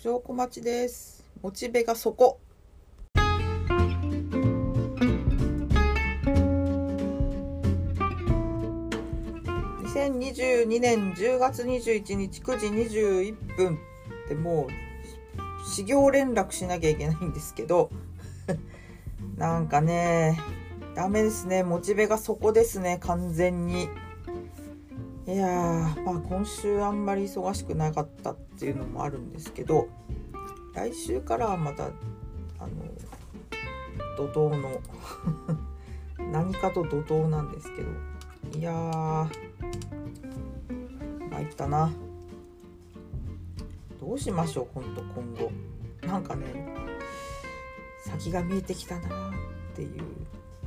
小小町です。モチベがそこ。2022年10月21日9時21分ってもう始業連絡しなきゃいけないんですけど。なんかねダメですね。モチベがそこですね。完全に。いやーまあ今週あんまり忙しくなかったっていうのもあるんですけど来週からはまたあの怒涛の 何かと怒涛なんですけどいやー参ったな。どうしましょうほんと今後。なんかね先が見えてきたなっていう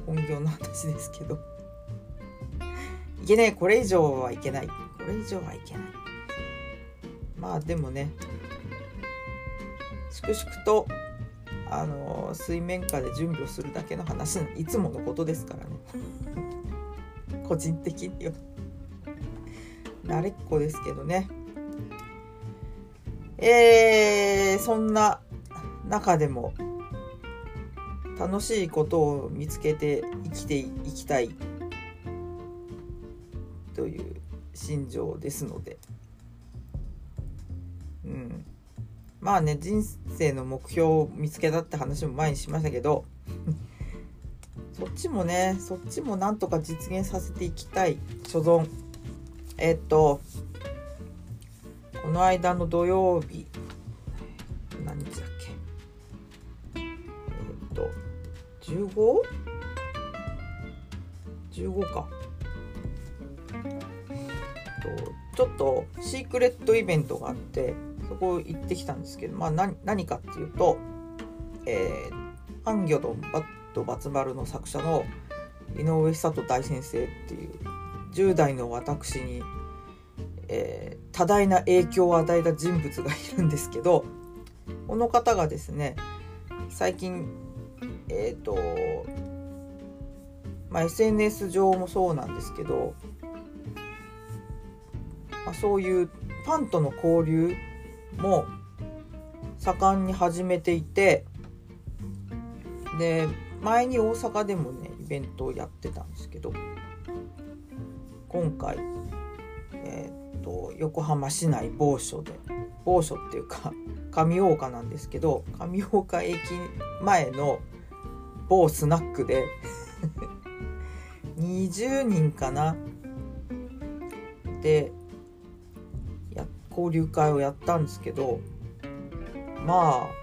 本業の話ですけど。けない。これ以上はいけない。これ以上はいけない。まあでもね粛々とあの水面下で準備をするだけの話いつものことですからね。個人的には。慣れっこですけどね。えー、そんな中でも楽しいことを見つけて生きていきたい。心情ですので、うん、まあね人生の目標を見つけたって話も前にしましたけど。そっちもねそっちもなんとか実現させていきたい。所存。えっとこの間の土曜日。何日だっけ？えっと 15?15 か。とちょっとシークレットイベントがあってそこ行ってきたんですけど、まあ、何何かっていうと「えー、ハンギョドンバットバツバル」の作者の井上久人大先生っていう10代の私に、えー、多大な影響を与えた人物がいるんですけどこの方がですね最近えっ、ー、と、まあ、SNS 上もそうなんですけどまあ、そういうファンとの交流も盛んに始めていてで前に大阪でもねイベントをやってたんですけど今回、えー、っと横浜市内某所で某所っていうか上大岡なんですけど上大岡駅前の某スナックで 20人かな？で交流会をやったんですけどまあ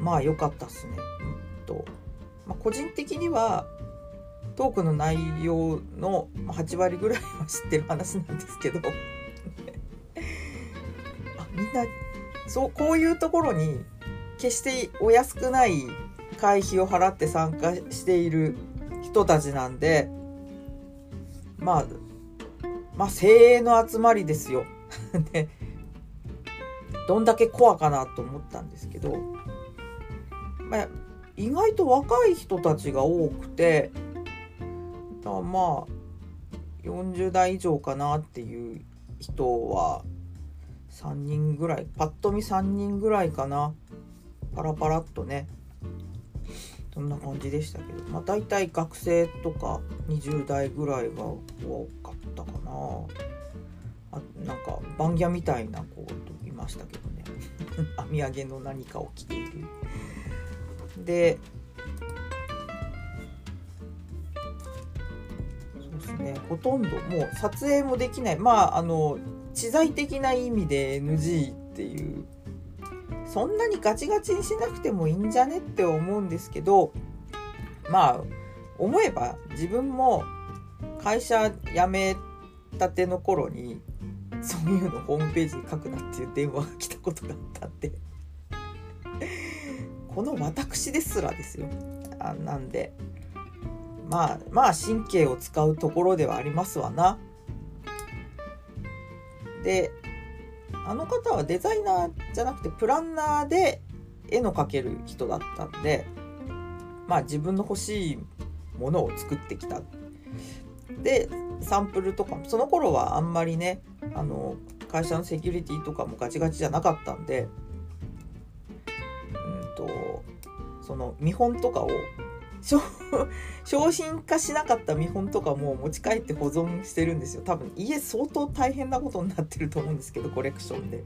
まあ良かったっすね。うんとまあ、個人的にはトークの内容の8割ぐらいは知ってる話なんですけど あみんなそうこういうところに決してお安くない会費を払って参加している人たちなんでまあまあ精鋭の集まりですよ。で どんだけコアかなと思ったんですけど、まあ、意外と若い人たちが多くてだまあ40代以上かなっていう人は3人ぐらいパッと見3人ぐらいかな。パラパラっとね。そんな感じでしたけど。まあ大体学生とか20代ぐらいが多かったかな。あなんかバンギャみたいな子とましたけどね。編み上げの何かを着ている。でそうですね。ほとんどもう撮影もできない。まああの知財的な意味で NG っていうそんなにガチガチにしなくてもいいんじゃねって思うんですけどまあ思えば自分も会社辞めたての頃にそういうのホームページに書くなっていう電話が来たことがあったんでこの私ですらですよ。あなんで。まあまあ神経を使うところではありますわな。であの方はデザイナーじゃなくてプランナーで絵の描ける人だったんでまあ自分の欲しいものを作ってきた。でサンプルとかもその頃はあんまりねあの会社のセキュリティとかもガチガチじゃなかったんで、うんと、その見本とかを商品化しなかった見本とかも持ち帰って保存してるんですよ多分家相当大変なことになってると思うんですけどコレクションで。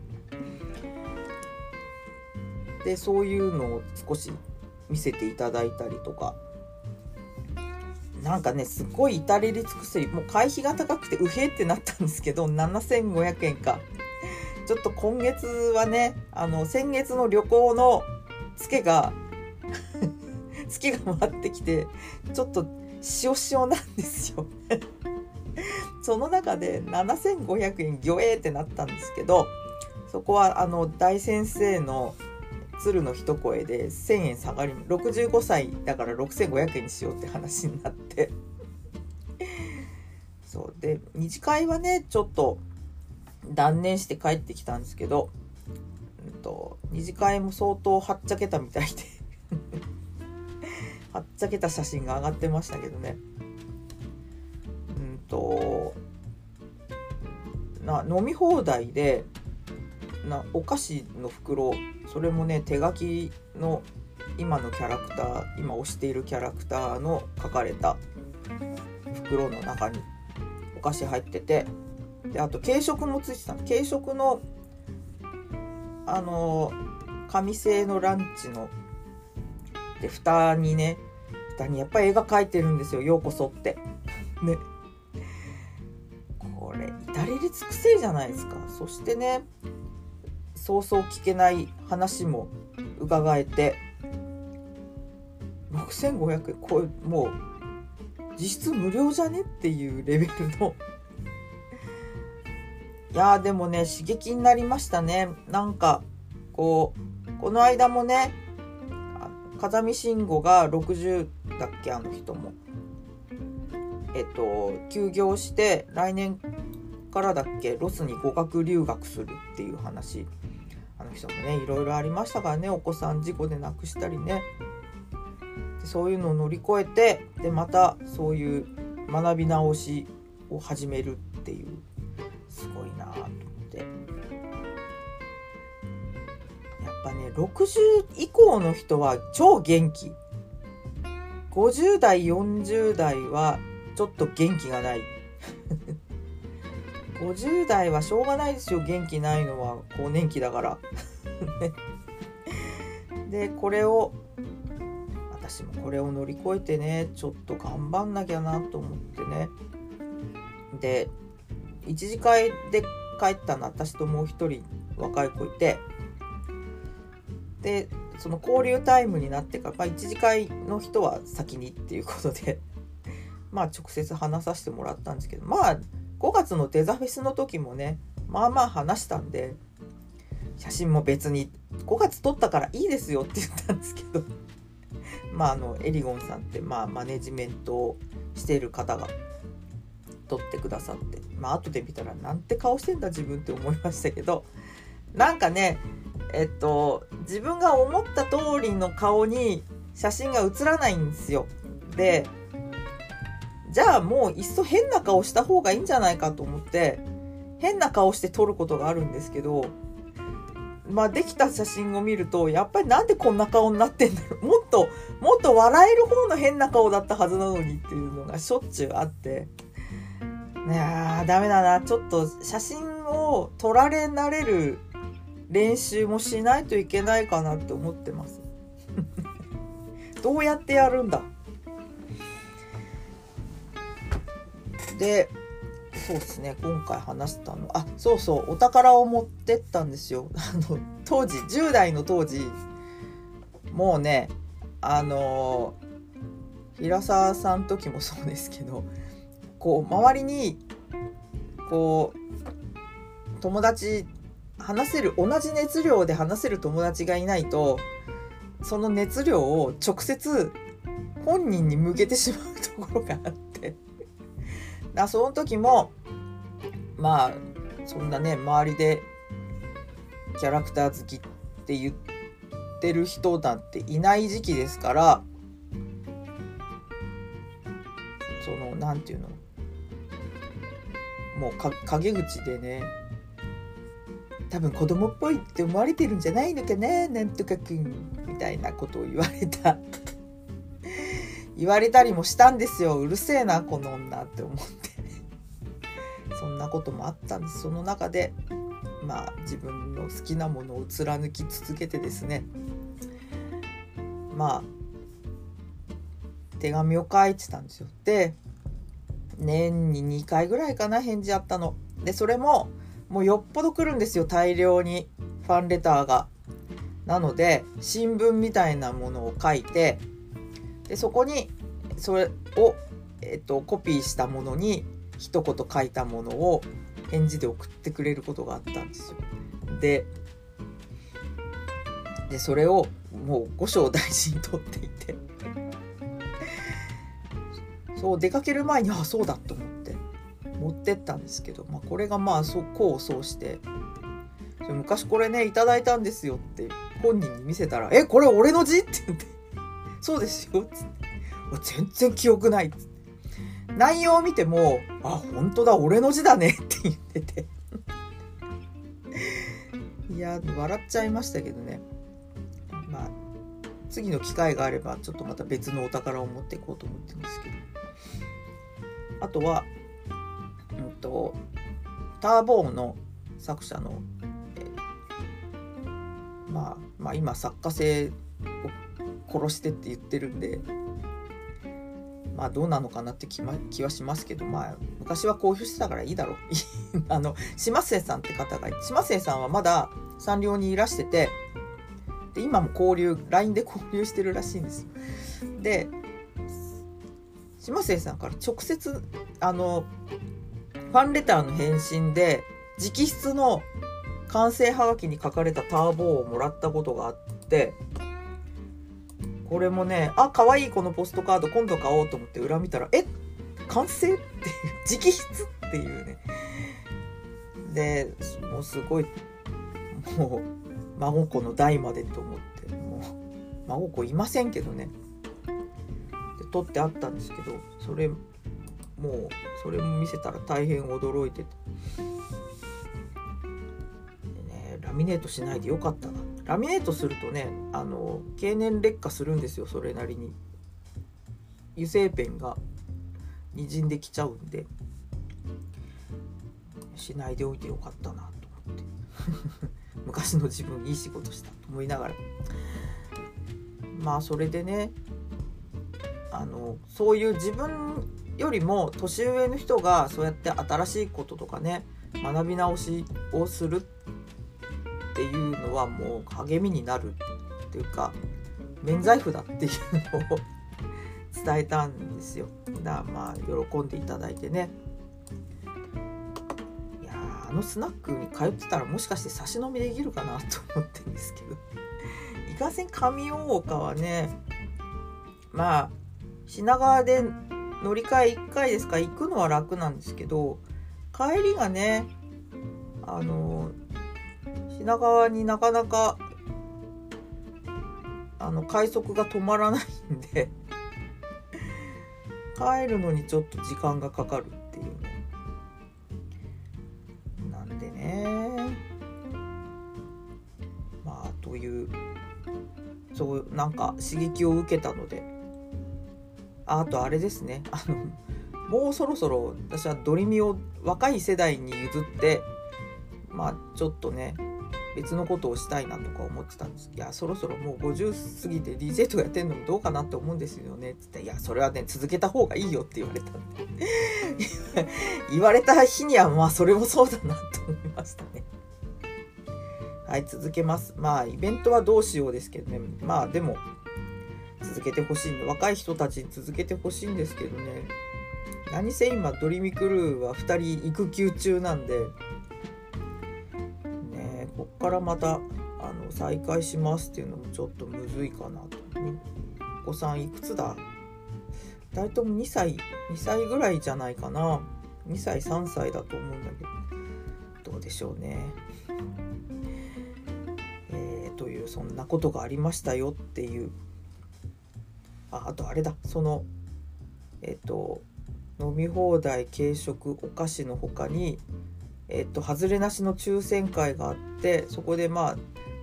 でそういうのを少し見せていただいたりとかなんかねすごい至れり尽くせりもう会費が高くてうへってなったんですけど7500円か。ちょっと今月はねあの先月の旅行のツケが 月が回ってきてちょっと塩塩なんですよ。その中で7500円魚影ってなったんですけどそこはあの大先生の鶴の一声で1,000円下がり65歳だから6,500円にしようって話になって。そう。で二次会はねちょっと断念して帰ってきたんですけど、うんと、二次会も相当はっちゃけたみたいで。はっちゃけた写真が上がってましたけどね。うんとな飲み放題でなお菓子の袋それもね手書きの今のキャラクター今推しているキャラクターの書かれた袋の中にお菓子入っててであと軽食もついてた軽食のあの紙製のランチので蓋にね蓋にやっぱり絵が描いてるんですよ「ようこそ」って。ね。これ至れり尽くせじゃないですか。そしてねそうそう聞けない話も伺えて6500円？これもう実質無料じゃね？っていうレベルの。いやでもね刺激になりましたね。なんかこうこの間もね風見慎吾が60だっけ？あの人も。えっと休業して来年からだっけ？ロスに語学留学するっていう話。人もねいろいろありましたからねお子さん事故で亡くしたりね。でそういうのを乗り越えてでまたそういう学び直しを始めるっていうすごいなと思って。やっぱね60以降の人は超元気。50代40代はちょっと元気がない。50代はしょうがないですよ。元気ないのは更年期だから。でこれを私もこれを乗り越えてねちょっと頑張んなきゃなと思ってね。で1次会で帰ったの私ともう一人若い子いて。でその交流タイムになってから、まあ、1次会の人は先にっていうことで。まあ直接話させてもらったんですけど。まあ5月のデザフェスの時もねまあまあ話したんで写真も別に5月撮ったからいいですよって言ったんですけど まああのエリゴンさんってまあマネジメントをしている方が撮ってくださってまあ後で見たらなんて顔してんだ自分って思いましたけどなんかねえっと自分が思った通りの顔に写真が写らないんですよ。でじゃあもういっそ変な顔した方がいいんじゃないかと思って変な顔して撮ることがあるんですけどまあできた写真を見るとやっぱりなんでこんな顔になってんだろう。もっともっと笑える方の変な顔だったはずなのにっていうのがしょっちゅうあって。いやーダメだな。ちょっと写真を撮られ慣れる練習もしないといけないかなって思ってます。どうやってやるんだ？でそうですね今回話したの。あそうそうお宝を持ってったんですよ。あの当時10代の当時もうねあの平沢さん時もそうですけどこう周りにこう友達話せる同じ熱量で話せる友達がいないとその熱量を直接本人に向けてしまうところがあって。だその時もまあそんなね周りでキャラクター好きって言ってる人なんていない時期ですからその何て言うの？もうか陰口でね多分子供っぽいって思われてるんじゃないのかななんとかくんみたいなことを言われた。言われたりもしたんですよ。うるせえなこの女って思って。そんなこともあったんです。その中でまあ自分の好きなものを貫き続けてですね。まあ手紙を書いてたんですよ。で年に2回ぐらいかな返事あったの。でそれももうよっぽど来るんですよ大量にファンレターが。なので新聞みたいなものを書いてでそこにそれを、えっと、コピーしたものに一言書いたものを返事で送ってくれることがあったんですよ。ででそれをもう五章大事に取っていてそう出かける前にあそうだと思って持ってったんですけど、まあ、これがまあそうこうそうして昔これねいいたんですよって本人に見せたら「えこれ俺の字?」って言って「そうですよ」っつって「全然記憶ない」っつって内容を見ても「あ本当だ俺の字だね」って言ってて。いや笑っちゃいましたけどね。まあ次の機会があればちょっとまた別のお宝を持っていこうと思ってますけど。あとはうんとターボーの作者の、えまあ、まあ今作家性を殺してって言ってるんでまあどうなのかなって気,、ま、気はしますけどまあ昔は公表してたからいいだろう。あの島末さんって方が島末さんはまだサンリオにいらしててで今も交流 LINE で交流してるらしいんですで島末さんから直接あのファンレターの返信で直筆の完成はがきに書かれたターボをもらったことがあってこれもねあ可愛いこのポストカード今度買おうと思って裏見たらえ完成っていう直筆っていうね。でもうすごいもう孫子の代までと思ってもう孫子いませんけどね。で取ってあったんですけどそれもうそれも見せたら大変驚いてて。ねラミネートしないでよかったな。ってラミネートするとねあの経年劣化するんですよそれなりに。油性ペンがにじんできちゃうんで。しないでおいてよかったなと思って。昔の自分いい仕事したと思いながら。まあそれでねあのそういう自分よりも年上の人がそうやって新しいこととかね学び直しをするっていうのはもう励みになるっていうか免罪符だっていうのを伝えたんですよ。だからまあ喜んでいただいてね。いやあのスナックに通ってたらもしかして差し飲みできるかなと思ってるんですけどいかせん上大岡はねまあ品川で乗り換え1回ですか行くのは楽なんですけど帰りがねあの品川になかなかあの快速が止まらないんで帰るのにちょっと時間がかかるっていうね。なんでね。まあというそうなんか刺激を受けたので。あとあれですね。あのもうそろそろ私はドリミを若い世代に譲ってまあちょっとね別のことをしたいなとか思ってたんです。いやそろそろもう50過ぎて DJ とかやってんのもどうかなって思うんですよね。つって「いやそれはね続けた方がいいよ」って言われたんで。言われた日にはまあそれもそうだなと思いましたね。はい続けます。まあイベントはどうしようですけどね。まあでも続けてほしいんで若い人たちに続けてほしいんですけどね。何せ今ドリミクルーは2人育休中なんでからまたあの再開しますっていうのもちょっとむずいかなと。お子さんいくつだ？2人とも2歳2歳ぐらいじゃないかな。2歳3歳だと思うんだけど。どうでしょうね。えー、というそんなことがありましたよっていう。ああとあれだ。そのえっ、ー、と飲み放題軽食お菓子の他にえっと、外れなしの抽選会があってそこでまあ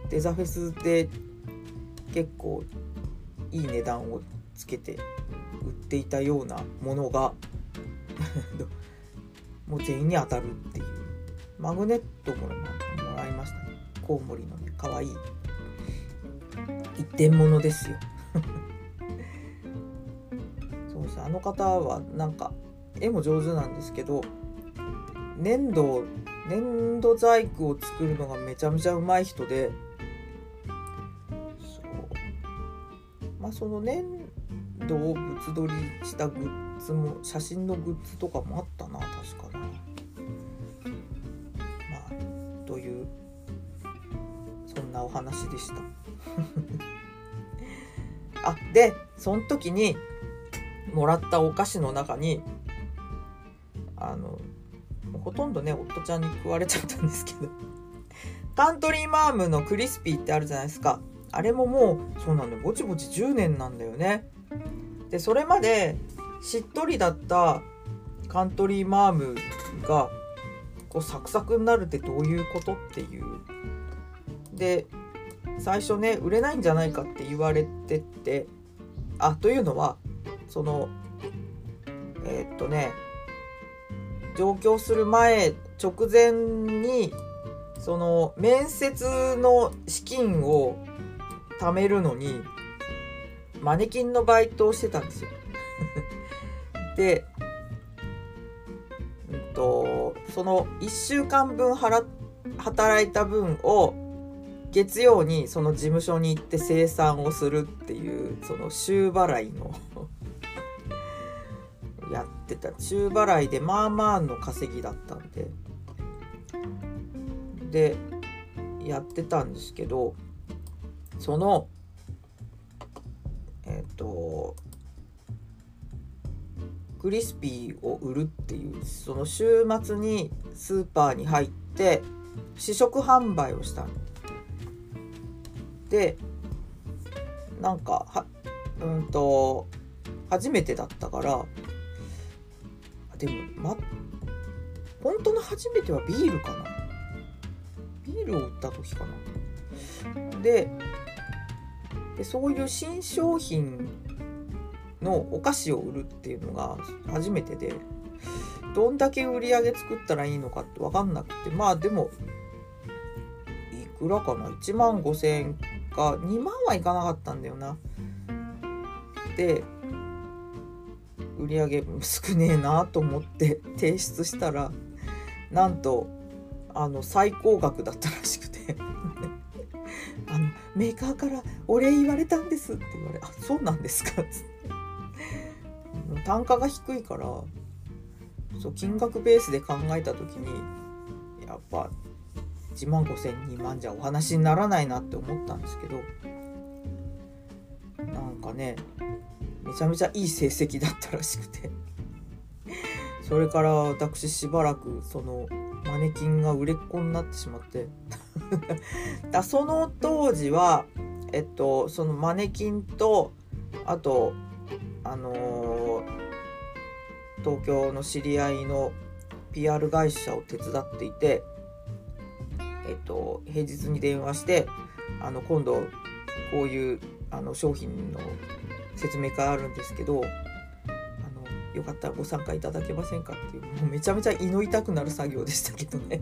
デザフェスで結構いい値段をつけて売っていたようなものが もう全員に当たるっていう。マグネットももらいましたね。コウモリのねかわい。い一点物ですよ。そうですあの方はなんか絵も上手なんですけど粘土粘土細工を作るのがめちゃめちゃうまい人でそうまあその粘土を物撮りしたグッズも写真のグッズとかもあったな確かな。まあというそんなお話でした。あでその時にもらったお菓子の中にあのほとんどね夫ちゃんに食われちゃったんですけど。カントリーマームのクリスピーってあるじゃないですか。あれももうそうなんだよ。ぼちぼち10年なんだよね。でそれまでしっとりだったカントリーマームがこうサクサクになるってどういうことっていう。で最初ね売れないんじゃないかって言われてって。あというのはそのえー、っとね上京する前直前にその面接の資金を貯めるのにマネキンのバイトをしてたんですよ。で、うんと、その1週間分払働いた分を月曜にその事務所に行って生産をするっていうその週払いのってた週払いでまあまあの稼ぎだったんで。でやってたんですけどそのえっ、ー、とクリスピーを売るっていうその週末にスーパーに入って試食販売をしたでなんかはうんと初めてだったからでもま本当の初めてはビールかな？ビールを売った時かな。ででそういう新商品のお菓子を売るっていうのが初めてでどんだけ売り上げ作ったらいいのかって分かんなくてまあでもいくらかな？1万5千円か2万はいかなかったんだよな。で売り上げ少ねえなと思って提出したらなんとあの最高額だったらしくて。あのメーカーからお礼言われたんですって言われ「あそうなんですか」っつって。単価が低いからそう金額ベースで考えた時にやっぱ1万5,000万じゃお話にならないなって思ったんですけど。なんかねめちゃめちゃいい成績だったらしくて。それから私しばらくそのマネキンが売れっ子になってしまって。だその当時はえっとそのマネキンとあとあのー、東京の知り合いの PR 会社を手伝っていてえっと平日に電話してあの今度こういうあの商品の説明会あるんですけどあのよかったらご参加いただけませんかっていうもうめちゃめちゃ祈りたくなる作業でしたけどね。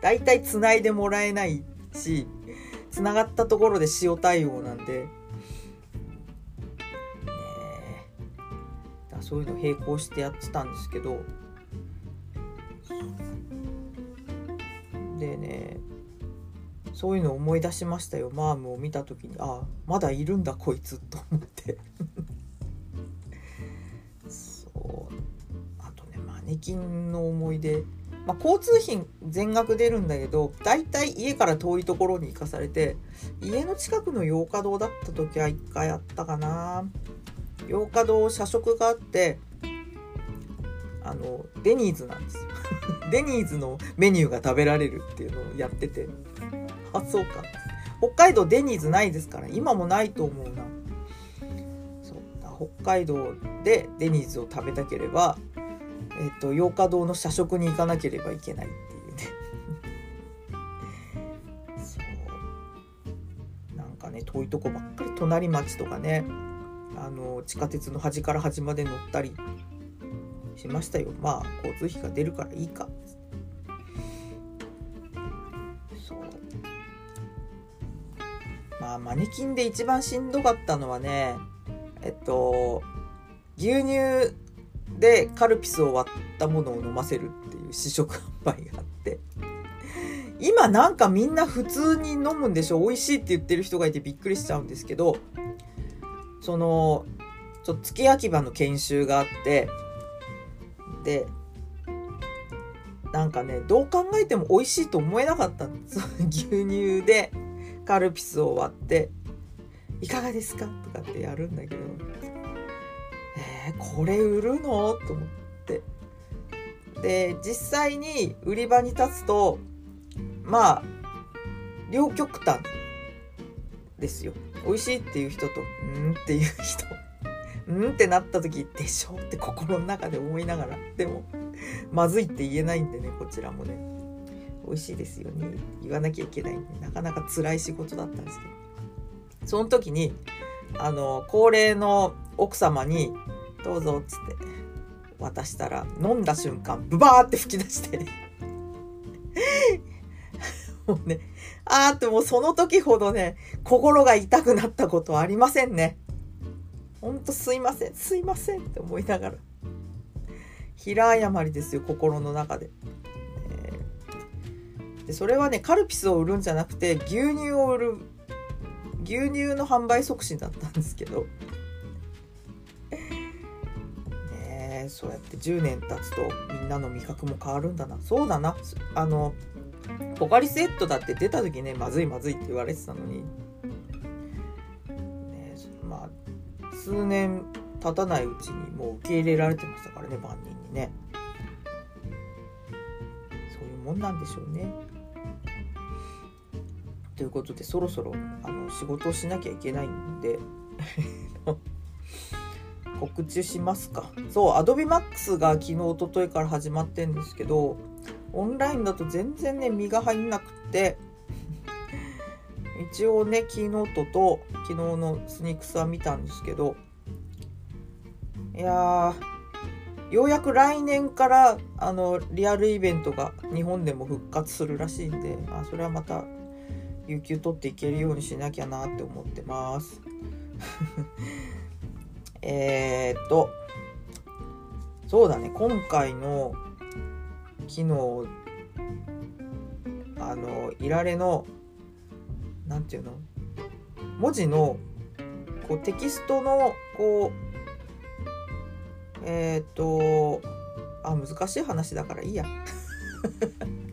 だいたいつないでもらえないしつながったところで塩対応なんで、ね、だそういうの並行してやってたんですけどそういうのを思い出しましたよ。マームを見た時にあまだいるんだこいつと思って。そう。あとねマネキンの思い出。まあ、交通費全額出るんだけど大体家から遠いところに行かされて家の近くの洋華堂だった時は1回あったかな。洋華堂社食があってあのデニーズなんですよ。デニーズのメニューが食べられるっていうのをやってて。あそうか。北海道デニーズないですから。今もないと思うな。そう。北海道でデニーズを食べたければ、えっと、と洋華堂の社食に行かなければいけないっていうね。そう。なんかね遠いとこばっかり隣町とかねあの地下鉄の端から端まで乗ったりしましたよ。まあ交通費が出るからいいか。っって。まあマネキンで一番しんどかったのはねえっと牛乳でカルピスを割ったものを飲ませるっていう試食販売があって今なんかみんな普通に飲むんでしょ？美味しいって言ってる人がいてびっくりしちゃうんですけどそのちょ月焼き場の研修があってでなんかねどう考えても美味しいと思えなかったんです。牛乳でカルピスを割って「いかがですか?」とかってやるんだけどえー、これ売るの？と思って。で実際に売り場に立つとまあ両極端ですよ。美味しいっていう人とうん？っていう人ん？ってなった時でしょ？って心の中で思いながら。でもまずいって言えないんでねこちらもね。美味しいですよね。言わなきゃいけない。んでなかなか辛い仕事だったんですけど。その時にあの高齢の奥様に「どうぞ」っつって渡したら飲んだ瞬間ブバーって吹き出して。もうねあーってもうその時ほどね心が痛くなったことはありませんね。ほんとすいませんすいませんって思いながら。平謝りですよ心の中で。でそれはねカルピスを売るんじゃなくて牛乳を売る牛乳の販売促進だったんですけど。ねそうやって10年経つとみんなの味覚も変わるんだな。そうだな。あのポカリスエットだって出た時ねまずいまずいって言われてたのに、ね、まあ数年経たないうちにもう受け入れられてましたからね万人にね。そういうもんなんでしょうね。ということでそろそろあの仕事をしなきゃいけないんで 告知しますか。そう AdobeMax が昨日おとといから始まってんですけどオンラインだと全然ね身が入んなくって一応ねキーノートと昨日のスニークスは見たんですけどいやようやく来年からあのリアルイベントが日本でも復活するらしいんで、まあ、それはまた有給取っていけるようにしなきゃなって思ってます。えっとそうだね。今回の昨日あのいられの何て言うの？文字のこうテキストのこうえっ、とあ難しい話だからいいや。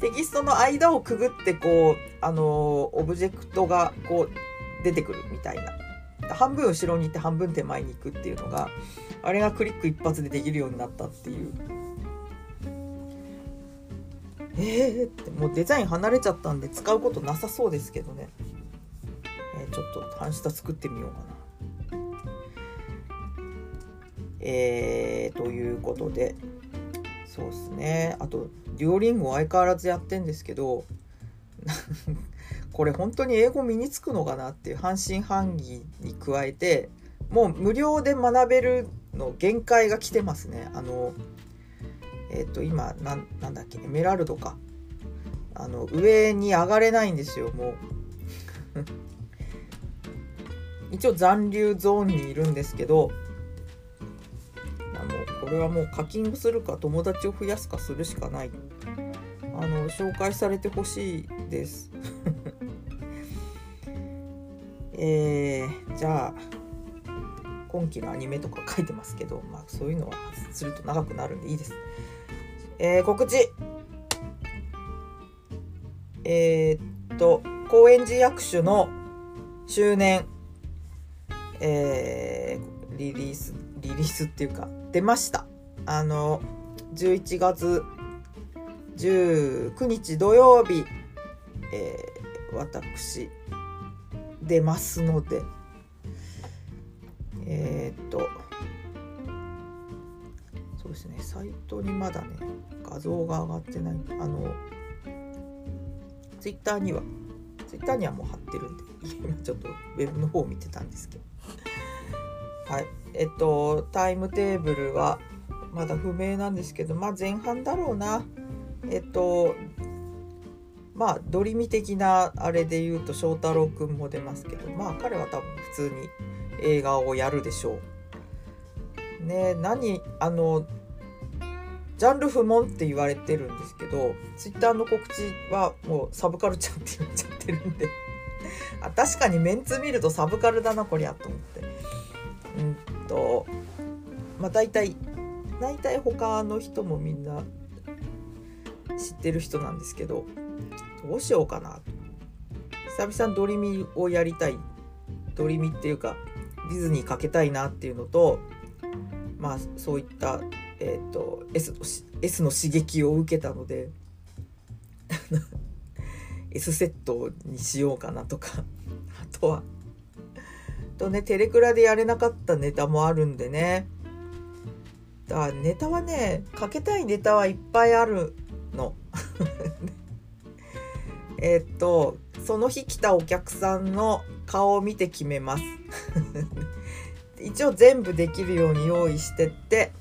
テキストの間をくぐってこうあのオブジェクトがこう出てくるみたいな。半分後ろに行って半分手前に行くっていうのがあれがクリック一発でできるようになったっていう。えーってもうデザイン離れちゃったんで使うことなさそうですけどね、えー、ちょっと半下作ってみようかな。えー、ということで。そうですね。あとデュオリンゴ相変わらずやってんですけど これ本当に英語身につくのかなっていう半信半疑に加えてもう無料で学べるの限界が来てますね。あのえっ、ー、と今なんなんだっけエメラルドか。あの上に上がれないんですよもう。一応残留ゾーンにいるんですけどこれはもう課金するか友達を増やすかするしかない。あの紹介されてほしいです。えー、じゃあ今期のアニメとか書いてますけど、まあ、そういうのはすると長くなるんでいいです。えー、告知。えー、っと高円寺役所の周年、えー、リリースリリースっていうか出ました。あの11月19日土曜日、えー、私出ますので。えー、っとそうですねサイトにまだね画像が上がってない。あのツイッターにはツイッターにはもう貼ってるんで今ちょっとウェブの方を見てたんですけど。はい。えっとタイムテーブルはまだ不明なんですけどまあ前半だろうな。えっとまあドリミ的なあれで言うと翔太郎くんも出ますけどまあ彼は多分普通に映画をやるでしょう。ね何あのジャンル不問って言われてるんですけどツイッターの告知はもうサブカルチャーって言っちゃってるんで。あ確かにメンツ見るとサブカルだなこりゃと思って。うんとまあ大体大体他の人もみんな知ってる人なんですけどどうしようかな。久々にドリミをやりたい。ドリミっていうかディズニーかけたいなっていうのとまあそういったえーと、S, S の刺激を受けたので S セットにしようかなとかあとはとねテレクラでやれなかったネタもあるんでね。だネタはねかけたいネタはいっぱいあるの。えっとその日来たお客さんの顔を見て決めます。一応全部できるように用意してって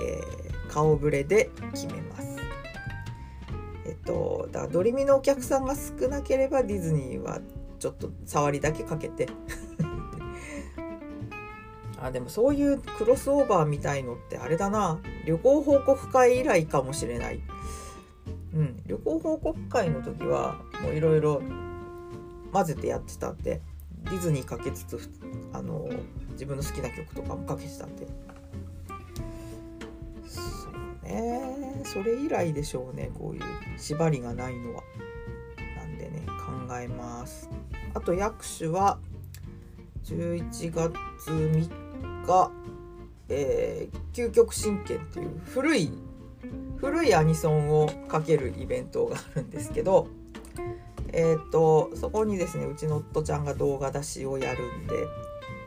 えー、顔ぶれで決めます。えっとだドリミのお客さんが少なければディズニーはちょっと触りだけかけて。あでもそういうクロスオーバーみたいのってあれだな。旅行報告会以来かもしれない。うん、旅行報告会の時はもういろいろ混ぜてやってたんでディズニーかけつつあの自分の好きな曲とかもかけてたんで。そうね。それ以来でしょうねこういう縛りがないのは。なんでね考えます。あと役手は11月3日、がえー、究極神剣っていう古い古いアニソンをかけるイベントがあるんですけどえ、ー、とそこにですねうちの夫ちゃんが動画出しをやるんで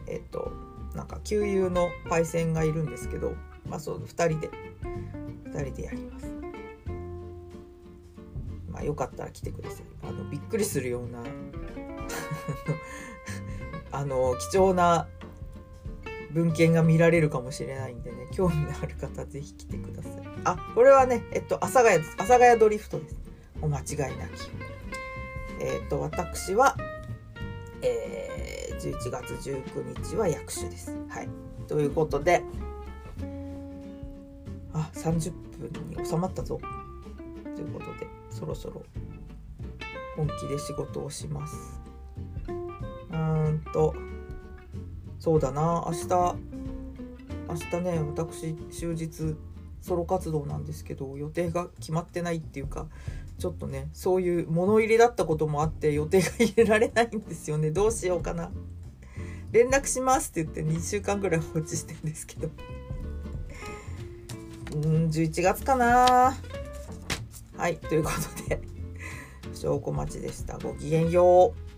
えっ、ー、となんか旧友のパイセンがいるんですけどまあそう2人で2人でやります。まあよかったら来てください。あのびっくりするような あの貴重な文献が見られるかもしれないんでね興味のある方是非来てください。あこれはねえっと阿佐ヶ谷です。阿佐ヶ谷ドリフトです。お間違いなき。えっと私はえー、11月19日は役所です。はい。ということであ30分に収まったぞ。ということでそろそろ本気で仕事をします。うーんとそうだな。明日明日ね私終日ソロ活動なんですけど予定が決まってないっていうかちょっとねそういう物入りだったこともあって予定が入れられないんですよね。どうしようかな。連絡しますって言って2週間ぐらい放置してんですけど。うん11月かな。はいということで 証拠待ちでした。ごきげんよう。